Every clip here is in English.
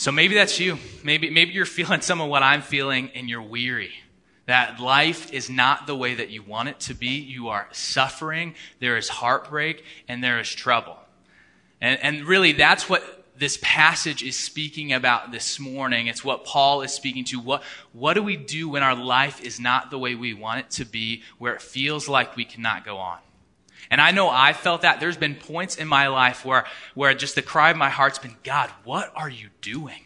So maybe that's you. Maybe, maybe you're feeling some of what I'm feeling and you're weary. That life is not the way that you want it to be. You are suffering, there is heartbreak, and there is trouble. And, and really, that's what this passage is speaking about this morning. It's what Paul is speaking to. What, what do we do when our life is not the way we want it to be, where it feels like we cannot go on? And I know I felt that. There's been points in my life where, where just the cry of my heart's been, God, what are you doing?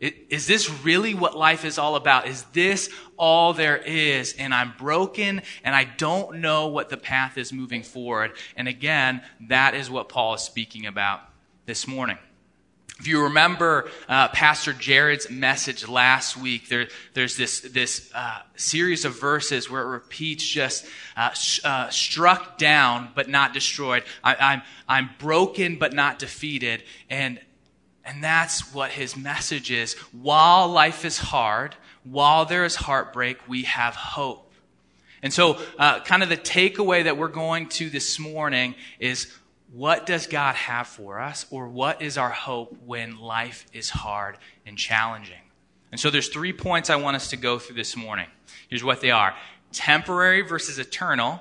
Is this really what life is all about? Is this all there is? And I'm broken and I don't know what the path is moving forward. And again, that is what Paul is speaking about this morning. If you remember uh, Pastor Jared's message last week, there, there's this, this uh, series of verses where it repeats just uh, sh- uh, struck down but not destroyed. I, I'm, I'm broken but not defeated. And, and that's what his message is. While life is hard, while there is heartbreak, we have hope. And so, uh, kind of the takeaway that we're going to this morning is what does God have for us, or what is our hope when life is hard and challenging? And so there's three points I want us to go through this morning. Here's what they are temporary versus eternal,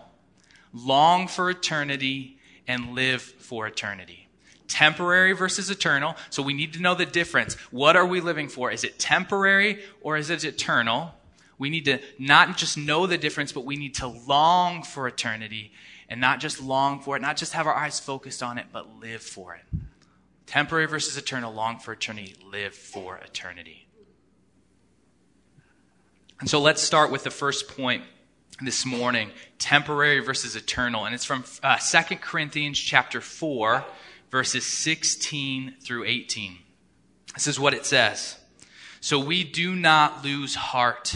long for eternity, and live for eternity. Temporary versus eternal. So we need to know the difference. What are we living for? Is it temporary or is it eternal? We need to not just know the difference, but we need to long for eternity and not just long for it, not just have our eyes focused on it, but live for it. Temporary versus eternal, long for eternity, live for eternity. And so let's start with the first point this morning temporary versus eternal. And it's from uh, 2 Corinthians chapter 4, verses 16 through 18. This is what it says. So we do not lose heart.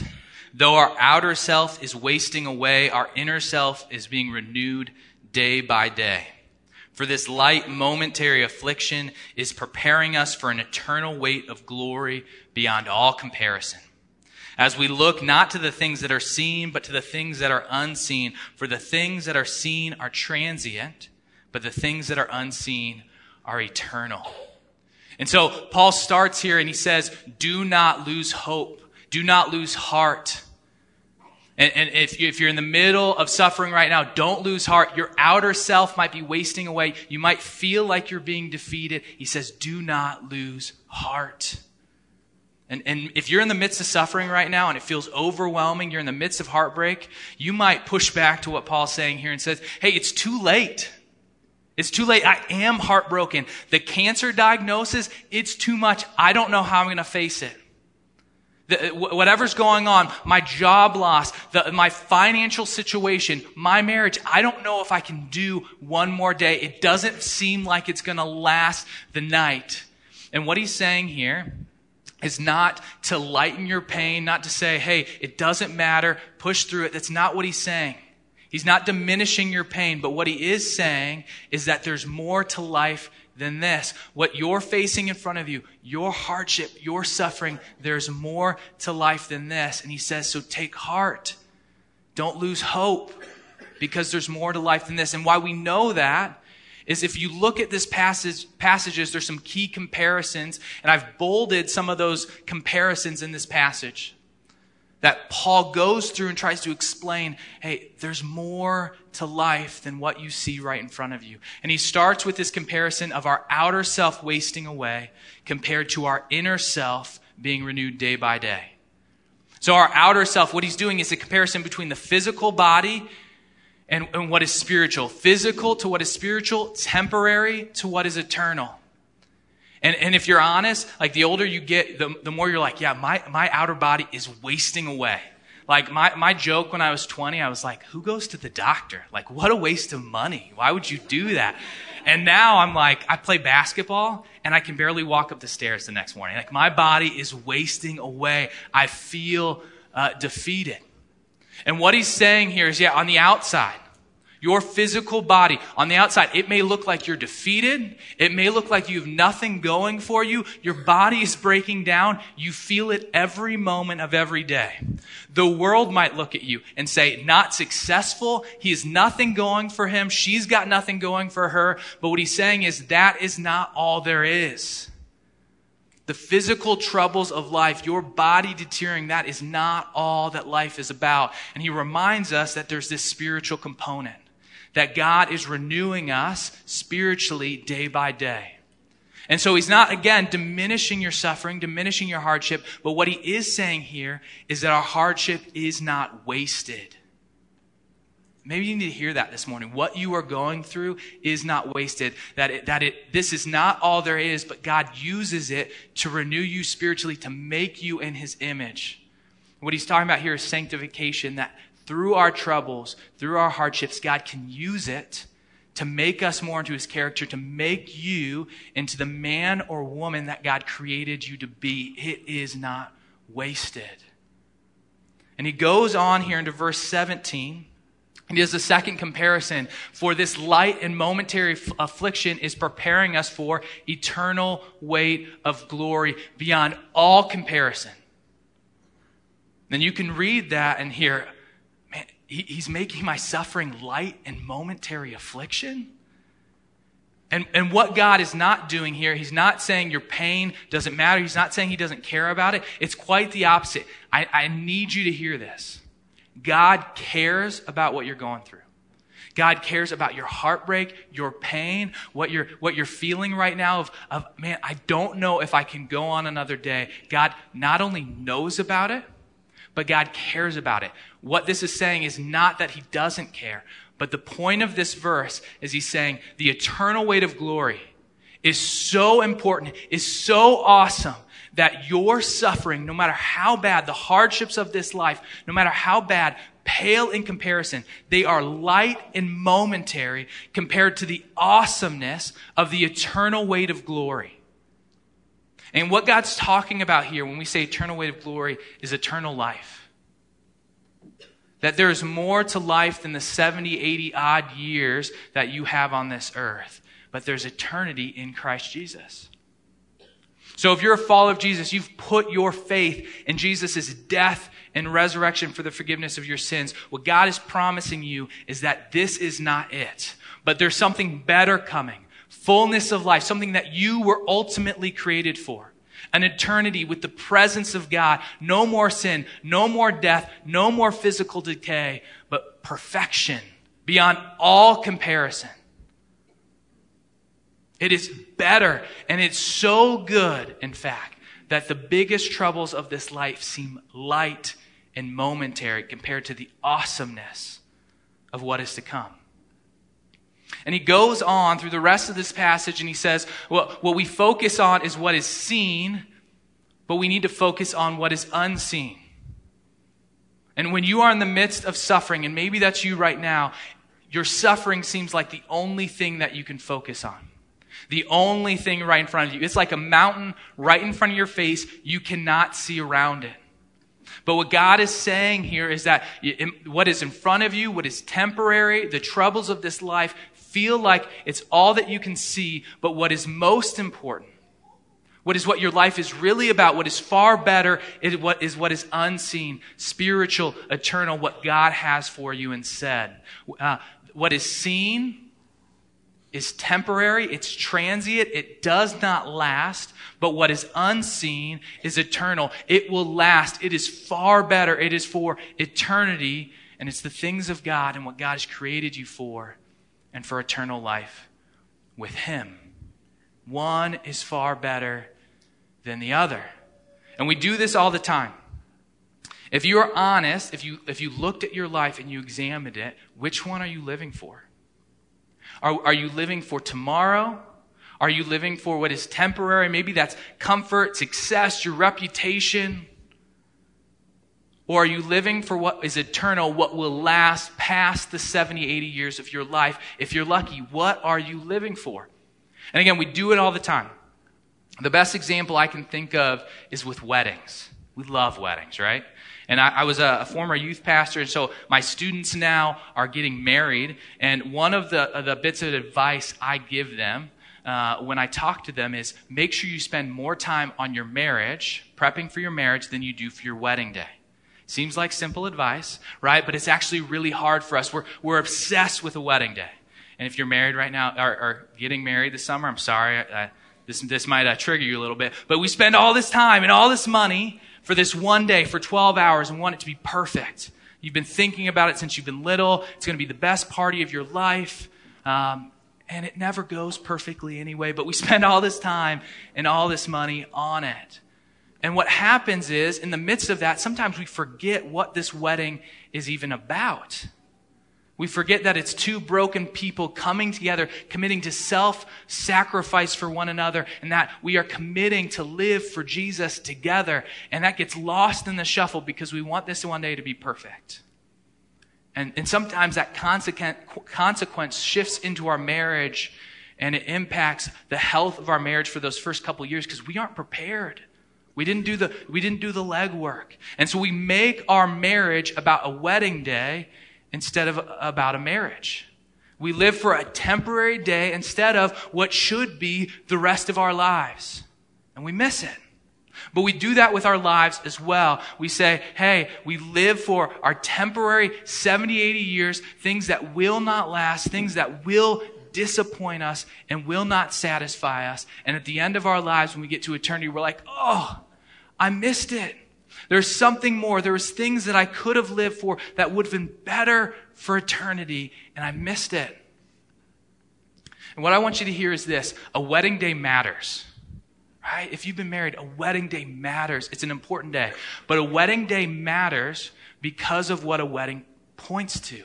Though our outer self is wasting away, our inner self is being renewed day by day. For this light momentary affliction is preparing us for an eternal weight of glory beyond all comparison. As we look not to the things that are seen, but to the things that are unseen. For the things that are seen are transient, but the things that are unseen are eternal. And so Paul starts here and he says, do not lose hope. Do not lose heart. And, and if, you, if you're in the middle of suffering right now, don't lose heart. Your outer self might be wasting away. You might feel like you're being defeated. He says, do not lose heart. And, and if you're in the midst of suffering right now and it feels overwhelming, you're in the midst of heartbreak, you might push back to what Paul's saying here and says, hey, it's too late. It's too late. I am heartbroken. The cancer diagnosis, it's too much. I don't know how I'm going to face it. The, uh, whatever's going on, my job loss, the, my financial situation, my marriage, I don't know if I can do one more day. It doesn't seem like it's going to last the night. And what he's saying here is not to lighten your pain, not to say, hey, it doesn't matter, push through it. That's not what he's saying. He's not diminishing your pain, but what he is saying is that there's more to life than this. What you're facing in front of you, your hardship, your suffering, there's more to life than this. And he says, so take heart. Don't lose hope because there's more to life than this. And why we know that is if you look at this passage, passages, there's some key comparisons, and I've bolded some of those comparisons in this passage that Paul goes through and tries to explain hey, there's more to life than what you see right in front of you. And he starts with this comparison of our outer self wasting away compared to our inner self being renewed day by day. So, our outer self, what he's doing is a comparison between the physical body and, and what is spiritual. Physical to what is spiritual, temporary to what is eternal. And, and if you're honest, like the older you get, the, the more you're like, yeah, my, my outer body is wasting away. Like my, my joke when I was 20, I was like, who goes to the doctor? Like, what a waste of money. Why would you do that? And now I'm like, I play basketball and I can barely walk up the stairs the next morning. Like my body is wasting away. I feel uh, defeated. And what he's saying here is, yeah, on the outside, your physical body on the outside, it may look like you're defeated. It may look like you have nothing going for you. Your body is breaking down. You feel it every moment of every day. The world might look at you and say, not successful. He has nothing going for him. She's got nothing going for her. But what he's saying is that is not all there is. The physical troubles of life, your body deteriorating, that is not all that life is about. And he reminds us that there's this spiritual component, that God is renewing us spiritually day by day. And so he's not, again, diminishing your suffering, diminishing your hardship, but what he is saying here is that our hardship is not wasted. Maybe you need to hear that this morning. What you are going through is not wasted. That it, that it, this is not all there is, but God uses it to renew you spiritually, to make you in his image. What he's talking about here is sanctification, that through our troubles, through our hardships, God can use it to make us more into his character, to make you into the man or woman that God created you to be. It is not wasted. And he goes on here into verse 17 he does a second comparison. For this light and momentary affliction is preparing us for eternal weight of glory beyond all comparison. Then you can read that and hear, man, he's making my suffering light and momentary affliction. And, and what God is not doing here, He's not saying your pain doesn't matter. He's not saying He doesn't care about it. It's quite the opposite. I, I need you to hear this. God cares about what you're going through. God cares about your heartbreak, your pain, what you're, what you're feeling right now of, of, man, I don't know if I can go on another day. God not only knows about it, but God cares about it. What this is saying is not that He doesn't care, but the point of this verse is He's saying the eternal weight of glory is so important, is so awesome that your suffering, no matter how bad, the hardships of this life, no matter how bad, pale in comparison. They are light and momentary compared to the awesomeness of the eternal weight of glory. And what God's talking about here when we say eternal weight of glory is eternal life. That there is more to life than the 70, 80 odd years that you have on this earth. But there's eternity in Christ Jesus. So if you're a follower of Jesus, you've put your faith in Jesus' death and resurrection for the forgiveness of your sins. What God is promising you is that this is not it, but there's something better coming. Fullness of life, something that you were ultimately created for. An eternity with the presence of God. No more sin, no more death, no more physical decay, but perfection beyond all comparison. It is better, and it's so good, in fact, that the biggest troubles of this life seem light and momentary compared to the awesomeness of what is to come. And he goes on through the rest of this passage and he says, well, what we focus on is what is seen, but we need to focus on what is unseen. And when you are in the midst of suffering, and maybe that's you right now, your suffering seems like the only thing that you can focus on. The only thing right in front of you. It's like a mountain right in front of your face. You cannot see around it. But what God is saying here is that what is in front of you, what is temporary, the troubles of this life feel like it's all that you can see. But what is most important, what is what your life is really about, what is far better, is what is what is unseen, spiritual, eternal, what God has for you instead. Uh, what is seen is temporary, it's transient, it does not last, but what is unseen is eternal. It will last. It is far better. It is for eternity, and it's the things of God and what God has created you for, and for eternal life with Him. One is far better than the other. And we do this all the time. If you are honest, if you, if you looked at your life and you examined it, which one are you living for? Are, are you living for tomorrow? Are you living for what is temporary? Maybe that's comfort, success, your reputation. Or are you living for what is eternal, what will last past the 70, 80 years of your life? If you're lucky, what are you living for? And again, we do it all the time. The best example I can think of is with weddings. We love weddings, right? And I, I was a, a, former youth pastor, and so my students now are getting married. And one of the, the bits of advice I give them uh, when I talk to them is make sure you spend more time on your marriage, prepping for your marriage, than you do for your wedding day. Seems like simple advice, right? But it's actually really hard for us. We're, we're obsessed with a wedding day. And if you're married right now, or, or getting married this summer, I'm sorry. This, this might uh, trigger you a little bit, but we spend all this time and all this money for this one day for 12 hours and want it to be perfect. You've been thinking about it since you've been little. It's going to be the best party of your life. Um, and it never goes perfectly anyway, but we spend all this time and all this money on it. And what happens is, in the midst of that, sometimes we forget what this wedding is even about. We forget that it's two broken people coming together, committing to self sacrifice for one another, and that we are committing to live for Jesus together. And that gets lost in the shuffle because we want this one day to be perfect. And, and sometimes that consequence shifts into our marriage and it impacts the health of our marriage for those first couple years because we aren't prepared. We didn't do the, we didn't do the legwork. And so we make our marriage about a wedding day instead of about a marriage. We live for a temporary day instead of what should be the rest of our lives. And we miss it. But we do that with our lives as well. We say, hey, we live for our temporary 70, 80 years, things that will not last, things that will disappoint us and will not satisfy us. And at the end of our lives, when we get to eternity, we're like, oh, I missed it. There's something more. There was things that I could have lived for that would have been better for eternity, and I missed it. And what I want you to hear is this a wedding day matters. Right? If you've been married, a wedding day matters. It's an important day. But a wedding day matters because of what a wedding points to.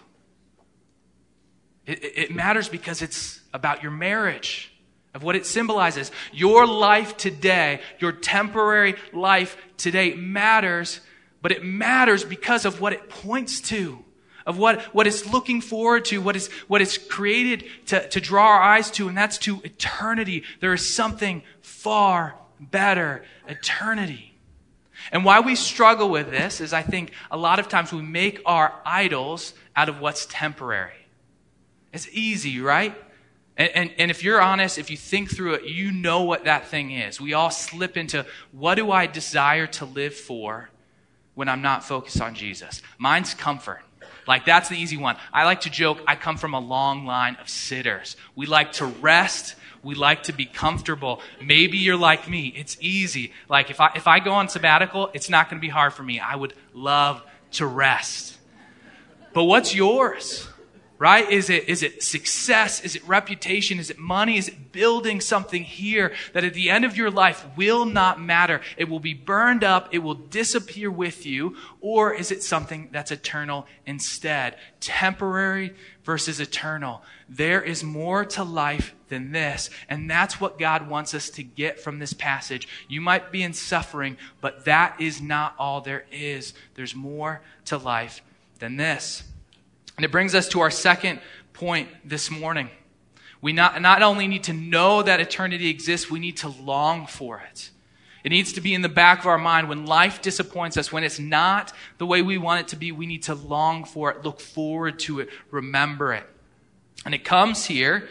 It, it matters because it's about your marriage of what it symbolizes. Your life today, your temporary life today matters, but it matters because of what it points to, of what, what it's looking forward to, what is, what it's created to, to draw our eyes to, and that's to eternity. There is something far better, eternity. And why we struggle with this is I think a lot of times we make our idols out of what's temporary. It's easy, right? And, and, and, if you're honest, if you think through it, you know what that thing is. We all slip into what do I desire to live for when I'm not focused on Jesus? Mine's comfort. Like, that's the easy one. I like to joke, I come from a long line of sitters. We like to rest. We like to be comfortable. Maybe you're like me. It's easy. Like, if I, if I go on sabbatical, it's not going to be hard for me. I would love to rest. But what's yours? Right? Is it, is it success? Is it reputation? Is it money? Is it building something here that at the end of your life will not matter? It will be burned up. It will disappear with you. Or is it something that's eternal instead? Temporary versus eternal. There is more to life than this. And that's what God wants us to get from this passage. You might be in suffering, but that is not all there is. There's more to life than this. And it brings us to our second point this morning. We not, not only need to know that eternity exists, we need to long for it. It needs to be in the back of our mind when life disappoints us, when it's not the way we want it to be, we need to long for it, look forward to it, remember it. And it comes here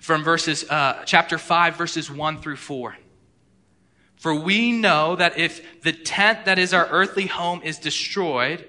from verses, uh, chapter 5, verses 1 through 4. For we know that if the tent that is our earthly home is destroyed,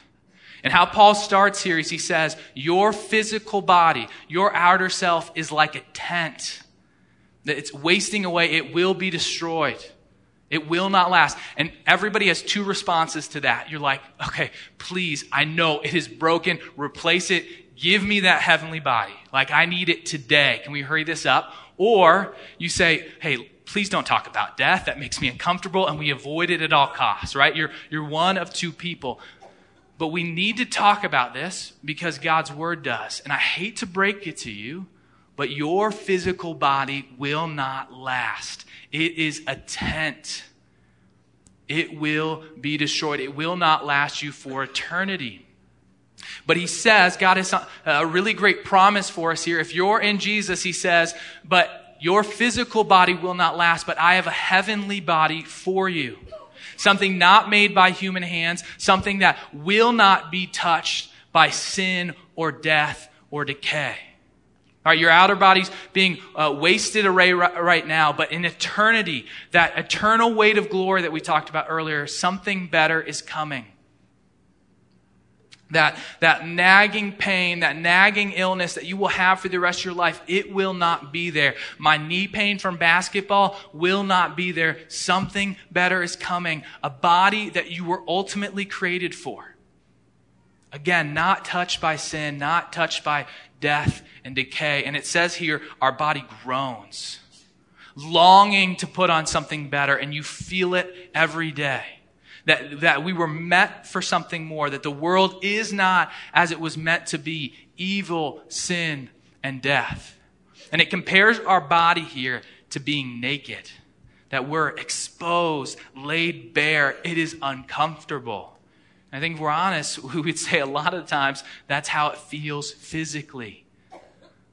And how Paul starts here is he says, Your physical body, your outer self is like a tent. That it's wasting away, it will be destroyed. It will not last. And everybody has two responses to that. You're like, okay, please, I know it is broken. Replace it. Give me that heavenly body. Like, I need it today. Can we hurry this up? Or you say, hey, please don't talk about death. That makes me uncomfortable, and we avoid it at all costs, right? You're, you're one of two people. But we need to talk about this because God's word does. And I hate to break it to you, but your physical body will not last. It is a tent. It will be destroyed. It will not last you for eternity. But he says, God has a really great promise for us here. If you're in Jesus, he says, but your physical body will not last, but I have a heavenly body for you. Something not made by human hands, something that will not be touched by sin or death or decay. All right, your outer body's being uh, wasted away right now, but in eternity, that eternal weight of glory that we talked about earlier, something better is coming. That, that nagging pain, that nagging illness that you will have for the rest of your life, it will not be there. My knee pain from basketball will not be there. Something better is coming. A body that you were ultimately created for. Again, not touched by sin, not touched by death and decay. And it says here, our body groans, longing to put on something better, and you feel it every day. That, that we were meant for something more, that the world is not as it was meant to be evil, sin, and death. And it compares our body here to being naked, that we're exposed, laid bare. It is uncomfortable. I think if we're honest, we would say a lot of times that's how it feels physically.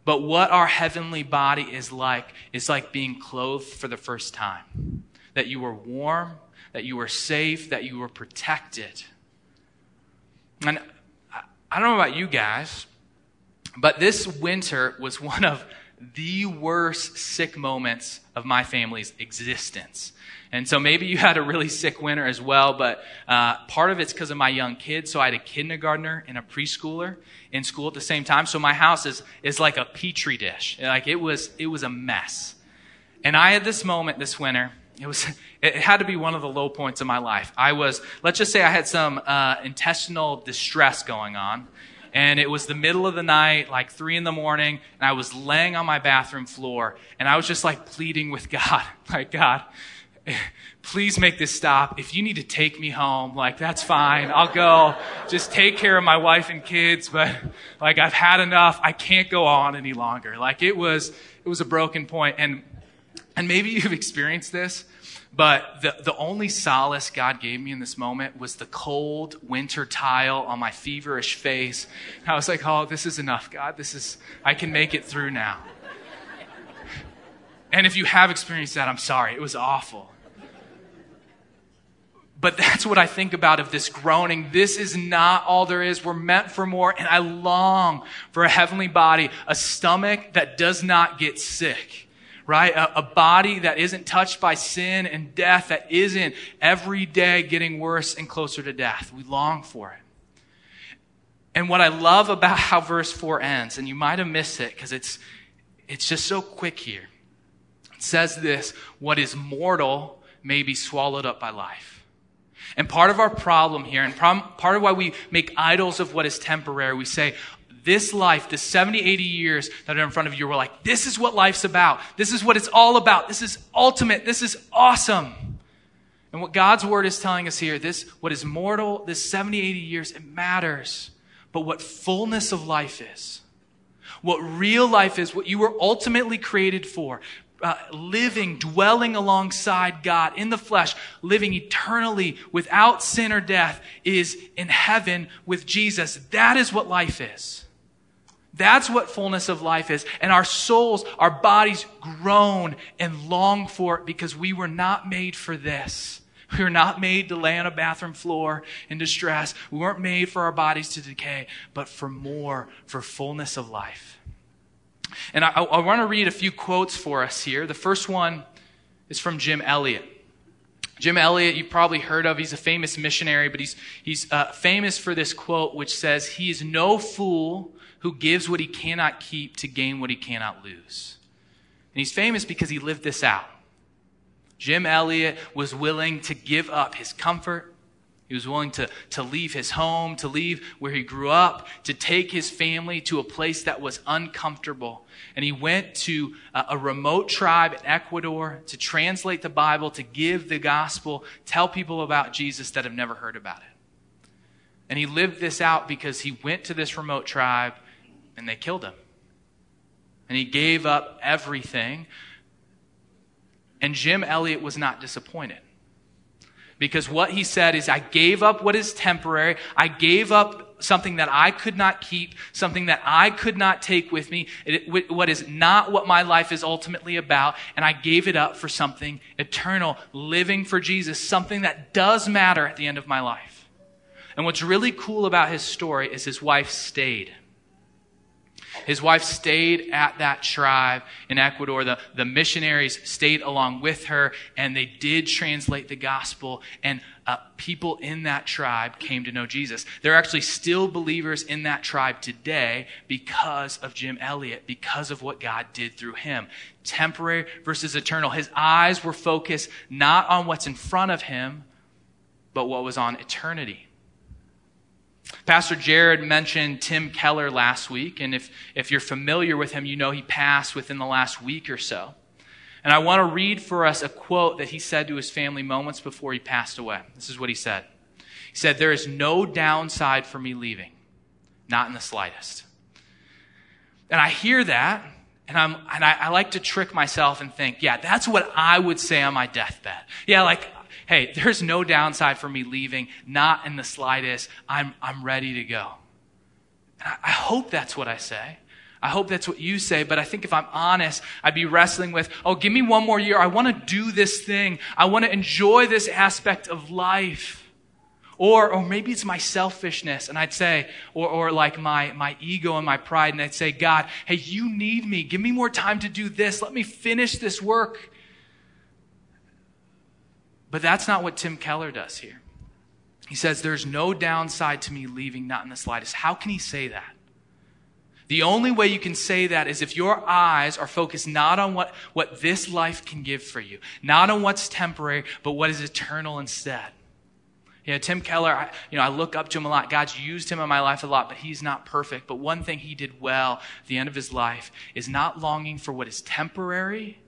But what our heavenly body is like is like being clothed for the first time. That you were warm, that you were safe, that you were protected. And I don't know about you guys, but this winter was one of the worst sick moments of my family's existence. And so maybe you had a really sick winter as well, but uh, part of it's because of my young kids. So I had a kindergartner and a preschooler in school at the same time. So my house is, is like a petri dish. Like it was, it was a mess. And I had this moment this winter. It was, it had to be one of the low points of my life. I was, let's just say I had some uh, intestinal distress going on and it was the middle of the night, like three in the morning, and I was laying on my bathroom floor, and I was just like pleading with God, like, God, please make this stop. If you need to take me home, like, that's fine. I'll go. Just take care of my wife and kids, but like, I've had enough. I can't go on any longer. Like, it was, it was a broken point, and, and maybe you've experienced this. But the, the only solace God gave me in this moment was the cold winter tile on my feverish face. I was like, oh, this is enough, God. This is, I can make it through now. And if you have experienced that, I'm sorry. It was awful. But that's what I think about of this groaning. This is not all there is. We're meant for more. And I long for a heavenly body, a stomach that does not get sick right? A, a, body that isn't touched by sin and death, that isn't every day getting worse and closer to death. We long for it. And what I love about how verse 4 ends, and you might have missed it because it's, it's just so quick here. It says this what is mortal may be swallowed up by life. And part of our problem here, and part of why we make idols of what is temporary, we say, this life, the 70, 80 years that are in front of you, we're like, this is what life's about. This is what it's all about. This is ultimate. This is awesome. And what God's word is telling us here, this, what is mortal, this 70, 80 years, it matters. But what fullness of life is, what real life is, what you were ultimately created for, uh, living, dwelling alongside God in the flesh, living eternally without sin or death, is in heaven with Jesus. That is what life is. That's what fullness of life is. And our souls, our bodies groan and long for it because we were not made for this. We were not made to lay on a bathroom floor in distress. We weren't made for our bodies to decay, but for more, for fullness of life. And I, I want to read a few quotes for us here. The first one is from Jim Elliot. Jim Elliot, you've probably heard of. He's a famous missionary, but he's, he's uh, famous for this quote, which says, He is no fool who gives what he cannot keep to gain what he cannot lose. And he's famous because he lived this out. Jim Elliot was willing to give up his comfort. He was willing to, to leave his home, to leave where he grew up, to take his family to a place that was uncomfortable. And he went to a, a remote tribe in Ecuador to translate the Bible, to give the gospel, tell people about Jesus that have never heard about it. And he lived this out because he went to this remote tribe and they killed him. And he gave up everything. And Jim Elliot was not disappointed. Because what he said is, I gave up what is temporary. I gave up something that I could not keep, something that I could not take with me, it, what is not what my life is ultimately about, and I gave it up for something eternal, living for Jesus, something that does matter at the end of my life. And what's really cool about his story is his wife stayed. His wife stayed at that tribe in Ecuador. The, the missionaries stayed along with her, and they did translate the gospel. And uh, people in that tribe came to know Jesus. There are actually still believers in that tribe today because of Jim Elliot, because of what God did through him. Temporary versus eternal. His eyes were focused not on what's in front of him, but what was on eternity. Pastor Jared mentioned Tim Keller last week, and if, if you're familiar with him, you know he passed within the last week or so. And I want to read for us a quote that he said to his family moments before he passed away. This is what he said He said, There is no downside for me leaving, not in the slightest. And I hear that, and, I'm, and I, I like to trick myself and think, yeah, that's what I would say on my deathbed. Yeah, like hey, there's no downside for me leaving, not in the slightest. I'm, I'm ready to go. I, I hope that's what I say. I hope that's what you say, but I think if I'm honest, I'd be wrestling with, oh, give me one more year. I want to do this thing. I want to enjoy this aspect of life. Or, or maybe it's my selfishness, and I'd say, or, or like my, my ego and my pride, and I'd say, God, hey, you need me. Give me more time to do this. Let me finish this work. But that's not what Tim Keller does here. He says, There's no downside to me leaving, not in the slightest. How can he say that? The only way you can say that is if your eyes are focused not on what, what this life can give for you, not on what's temporary, but what is eternal instead. You know, Tim Keller, I, you know, I look up to him a lot. God's used him in my life a lot, but he's not perfect. But one thing he did well at the end of his life is not longing for what is temporary,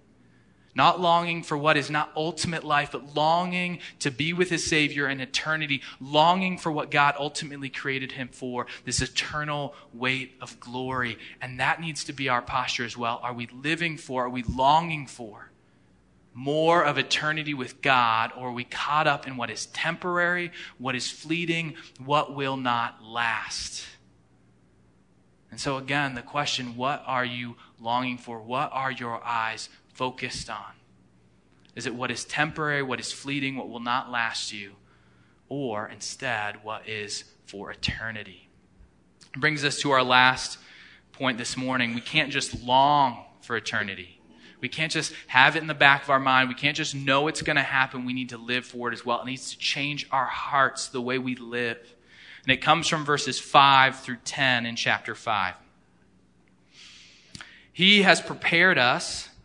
not longing for what is not ultimate life, but longing to be with his Savior in eternity, longing for what God ultimately created him for, this eternal weight of glory. And that needs to be our posture as well. Are we living for, are we longing for more of eternity with God, or are we caught up in what is temporary, what is fleeting, what will not last? And so, again, the question what are you longing for? What are your eyes focused on? Is it what is temporary, what is fleeting, what will not last you? Or instead, what is for eternity? It brings us to our last point this morning. We can't just long for eternity. We can't just have it in the back of our mind. We can't just know it's going to happen. We need to live for it as well. It needs to change our hearts, the way we live. And it comes from verses 5 through 10 in chapter 5. He has prepared us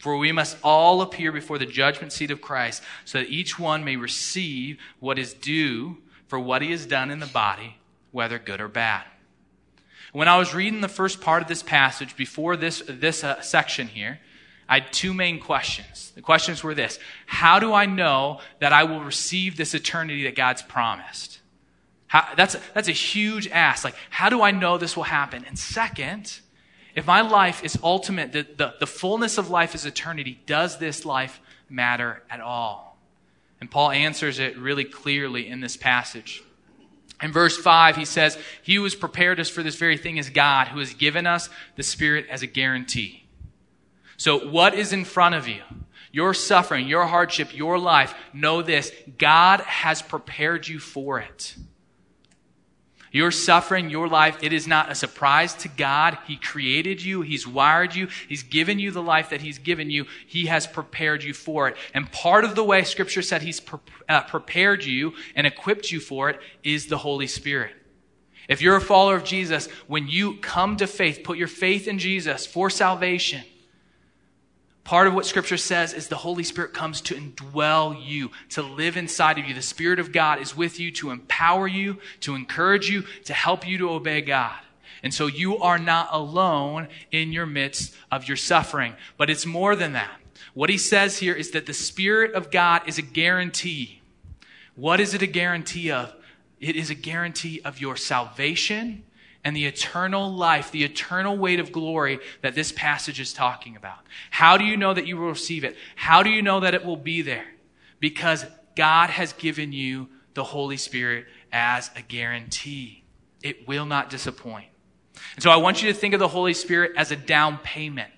For we must all appear before the judgment seat of Christ, so that each one may receive what is due for what he has done in the body, whether good or bad. When I was reading the first part of this passage before this, this uh, section here, I had two main questions. The questions were this How do I know that I will receive this eternity that God's promised? How, that's, that's a huge ask. Like, how do I know this will happen? And second, if my life is ultimate, the, the, the fullness of life is eternity, does this life matter at all? And Paul answers it really clearly in this passage. In verse 5, he says, He who has prepared us for this very thing is God, who has given us the Spirit as a guarantee. So, what is in front of you? Your suffering, your hardship, your life, know this God has prepared you for it. Your suffering, your life, it is not a surprise to God. He created you. He's wired you. He's given you the life that He's given you. He has prepared you for it. And part of the way Scripture said He's pre- uh, prepared you and equipped you for it is the Holy Spirit. If you're a follower of Jesus, when you come to faith, put your faith in Jesus for salvation, Part of what Scripture says is the Holy Spirit comes to indwell you, to live inside of you. The Spirit of God is with you to empower you, to encourage you, to help you to obey God. And so you are not alone in your midst of your suffering. But it's more than that. What he says here is that the Spirit of God is a guarantee. What is it a guarantee of? It is a guarantee of your salvation and the eternal life, the eternal weight of glory that this passage is talking about. How do you know that you will receive it? How do you know that it will be there? Because God has given you the Holy Spirit as a guarantee. It will not disappoint. And so I want you to think of the Holy Spirit as a down payment.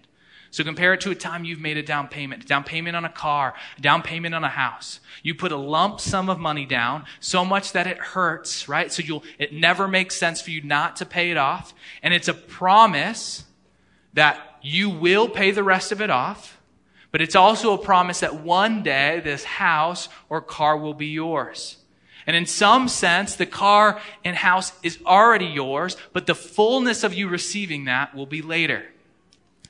So compare it to a time you've made a down payment, down payment on a car, down payment on a house. You put a lump sum of money down, so much that it hurts, right? So you'll, it never makes sense for you not to pay it off. And it's a promise that you will pay the rest of it off. But it's also a promise that one day this house or car will be yours. And in some sense, the car and house is already yours, but the fullness of you receiving that will be later.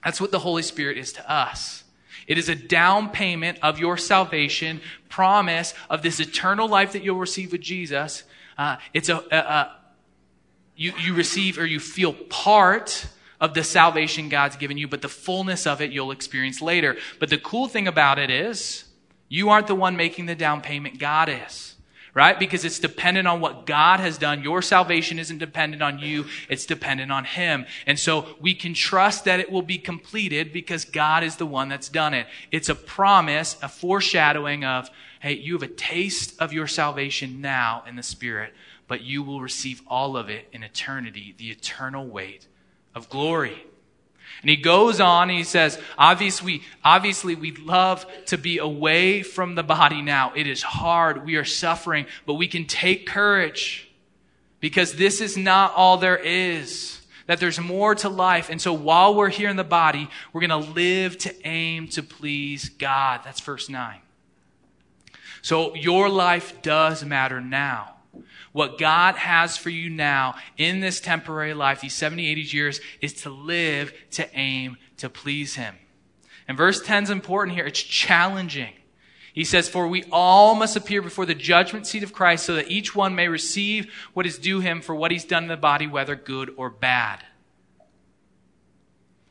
That's what the Holy Spirit is to us. It is a down payment of your salvation, promise of this eternal life that you'll receive with Jesus. Uh, it's a, a, a you, you receive or you feel part of the salvation God's given you, but the fullness of it you'll experience later. But the cool thing about it is, you aren't the one making the down payment, God is right? Because it's dependent on what God has done. Your salvation isn't dependent on you, it's dependent on Him. And so we can trust that it will be completed because God is the one that's done it. It's a promise, a foreshadowing of, hey, you have a taste of your salvation now in the Spirit, but you will receive all of it in eternity, the eternal weight of glory. And he goes on and he says, obviously, obviously we love to be away from the body now. It is hard. We are suffering, but we can take courage because this is not all there is. That there's more to life. And so while we're here in the body, we're going to live to aim to please God. That's verse 9. So your life does matter now. What God has for you now in this temporary life, these 70, 80 years, is to live to aim to please Him. And verse 10 is important here. It's challenging. He says, For we all must appear before the judgment seat of Christ so that each one may receive what is due him for what he's done in the body, whether good or bad.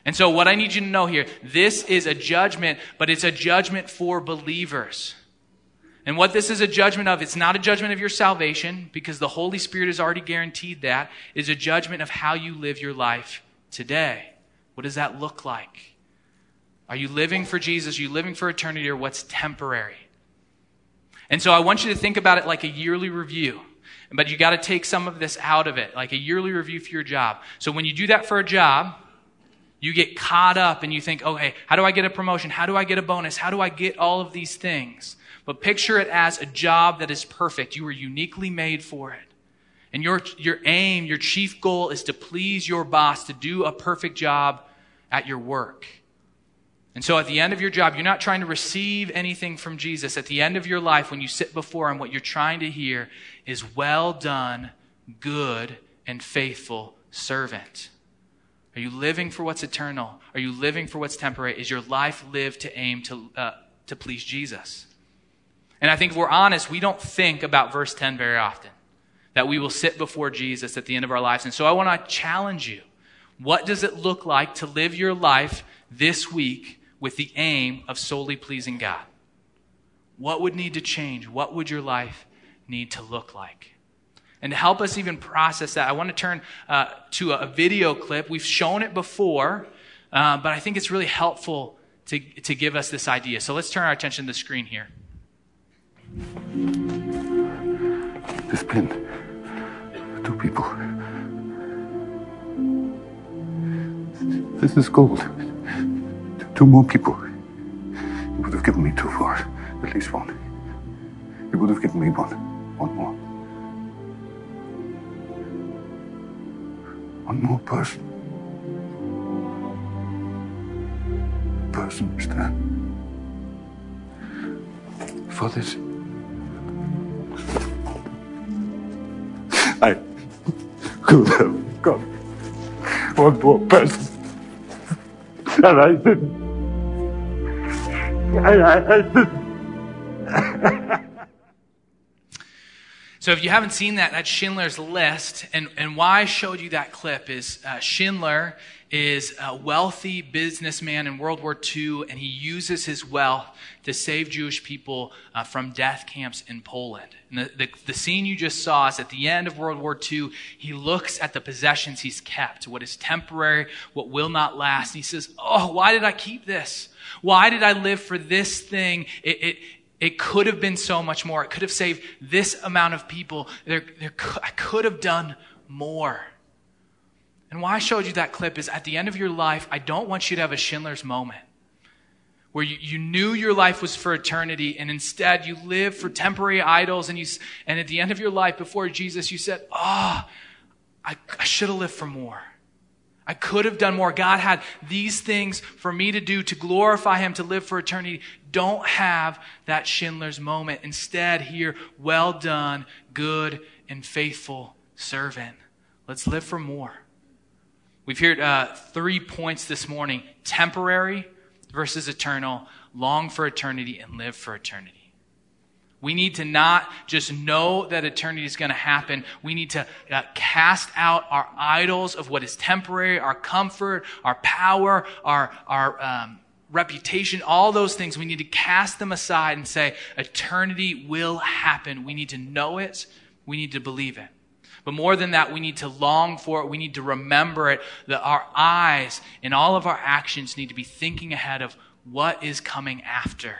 And so, what I need you to know here this is a judgment, but it's a judgment for believers. And what this is a judgment of, it's not a judgment of your salvation because the Holy Spirit has already guaranteed that. It's a judgment of how you live your life today. What does that look like? Are you living for Jesus? Are you living for eternity or what's temporary? And so I want you to think about it like a yearly review. But you got to take some of this out of it, like a yearly review for your job. So when you do that for a job, you get caught up and you think, okay, how do I get a promotion? How do I get a bonus? How do I get all of these things? But picture it as a job that is perfect. You were uniquely made for it. And your, your aim, your chief goal is to please your boss, to do a perfect job at your work. And so at the end of your job, you're not trying to receive anything from Jesus. At the end of your life, when you sit before Him, what you're trying to hear is, Well done, good and faithful servant. Are you living for what's eternal? Are you living for what's temporary? Is your life lived to aim to, uh, to please Jesus? And I think if we're honest, we don't think about verse 10 very often. That we will sit before Jesus at the end of our lives. And so I want to challenge you. What does it look like to live your life this week with the aim of solely pleasing God? What would need to change? What would your life need to look like? And to help us even process that, I want to turn uh, to a, video clip. We've shown it before, uh, but I think it's really helpful to, to give us this idea. So let's turn our attention to the screen here. There's been two people. This is gold. Two more people. You would have given me two for at least one. You would have given me one. One more. One more person. Person, Stern. For this. I could have got one more person. And I didn't. I, I, I didn't. So if you haven't seen that, that's Schindler's List. And, and why I showed you that clip is uh, Schindler is a wealthy businessman in World War II, and he uses his wealth to save Jewish people uh, from death camps in Poland. And the, the, the scene you just saw is at the end of World War II, he looks at the possessions he's kept, what is temporary, what will not last. And he says, Oh, why did I keep this? Why did I live for this thing? It, it, it could have been so much more. It could have saved this amount of people. There, there, I could have done more. And why I showed you that clip is at the end of your life, I don't want you to have a Schindler's moment where you, you knew your life was for eternity and instead you live for temporary idols and you and at the end of your life before Jesus you said, "Oh, I, I should have lived for more." I could have done more. God had these things for me to do to glorify Him, to live for eternity. Don't have that Schindler's moment. Instead, hear, well done, good and faithful servant. Let's live for more. We've heard uh, three points this morning temporary versus eternal, long for eternity, and live for eternity. We need to not just know that eternity is going to happen. We need to uh, cast out our idols of what is temporary, our comfort, our power, our, our um, reputation, all those things. We need to cast them aside and say, eternity will happen. We need to know it. We need to believe it. But more than that, we need to long for it. We need to remember it. That our eyes and all of our actions need to be thinking ahead of what is coming after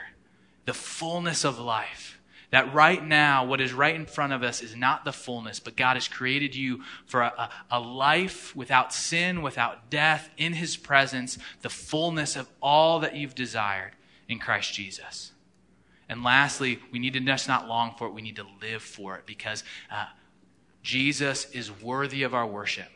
the fullness of life that right now, what is right in front of us is not the fullness, but God has created you for a, a, life without sin, without death, in His presence, the fullness of all that you've desired in Christ Jesus. And lastly, we need to just not long for it, we need to live for it because uh, Jesus is worthy of our worship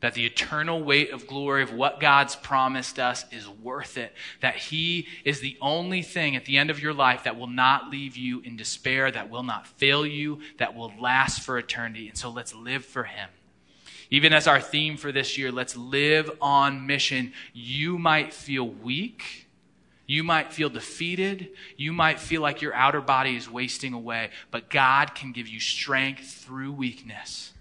that the eternal weight of glory of what God's promised us is worth it. That He is the only thing at the end of your life that will not leave you in despair, that will not fail you, that will last for eternity. And so let's live for Him. Even as our theme for this year, let's live on mission. You might feel weak. You might feel defeated. You might feel like your outer body is wasting away, but God can give you strength through weakness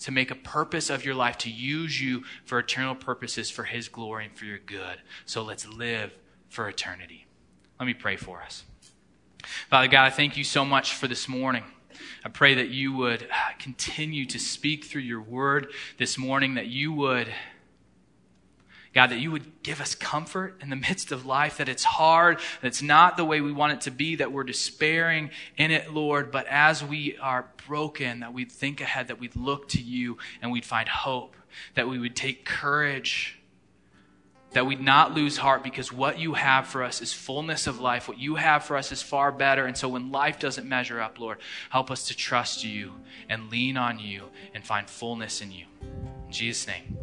to make a purpose of your life, to use you for eternal purposes for His glory and for your good. So let's live for eternity. Let me pray for us. Father God, I thank you so much for this morning. I pray that you would uh, continue to speak through your word this morning, that you would God, that you would give us comfort in the midst of life, that it's hard, that it's not the way we want it to be, that we're despairing in it, Lord, but as we are broken, that we'd think ahead, that we'd look to you and we'd find hope, that we would take courage, that we'd not lose heart because what you have for us is fullness of life. What you have for us is far better. And so when life doesn't measure up, Lord, help us to trust you and lean on you and find fullness in you. In Jesus' name.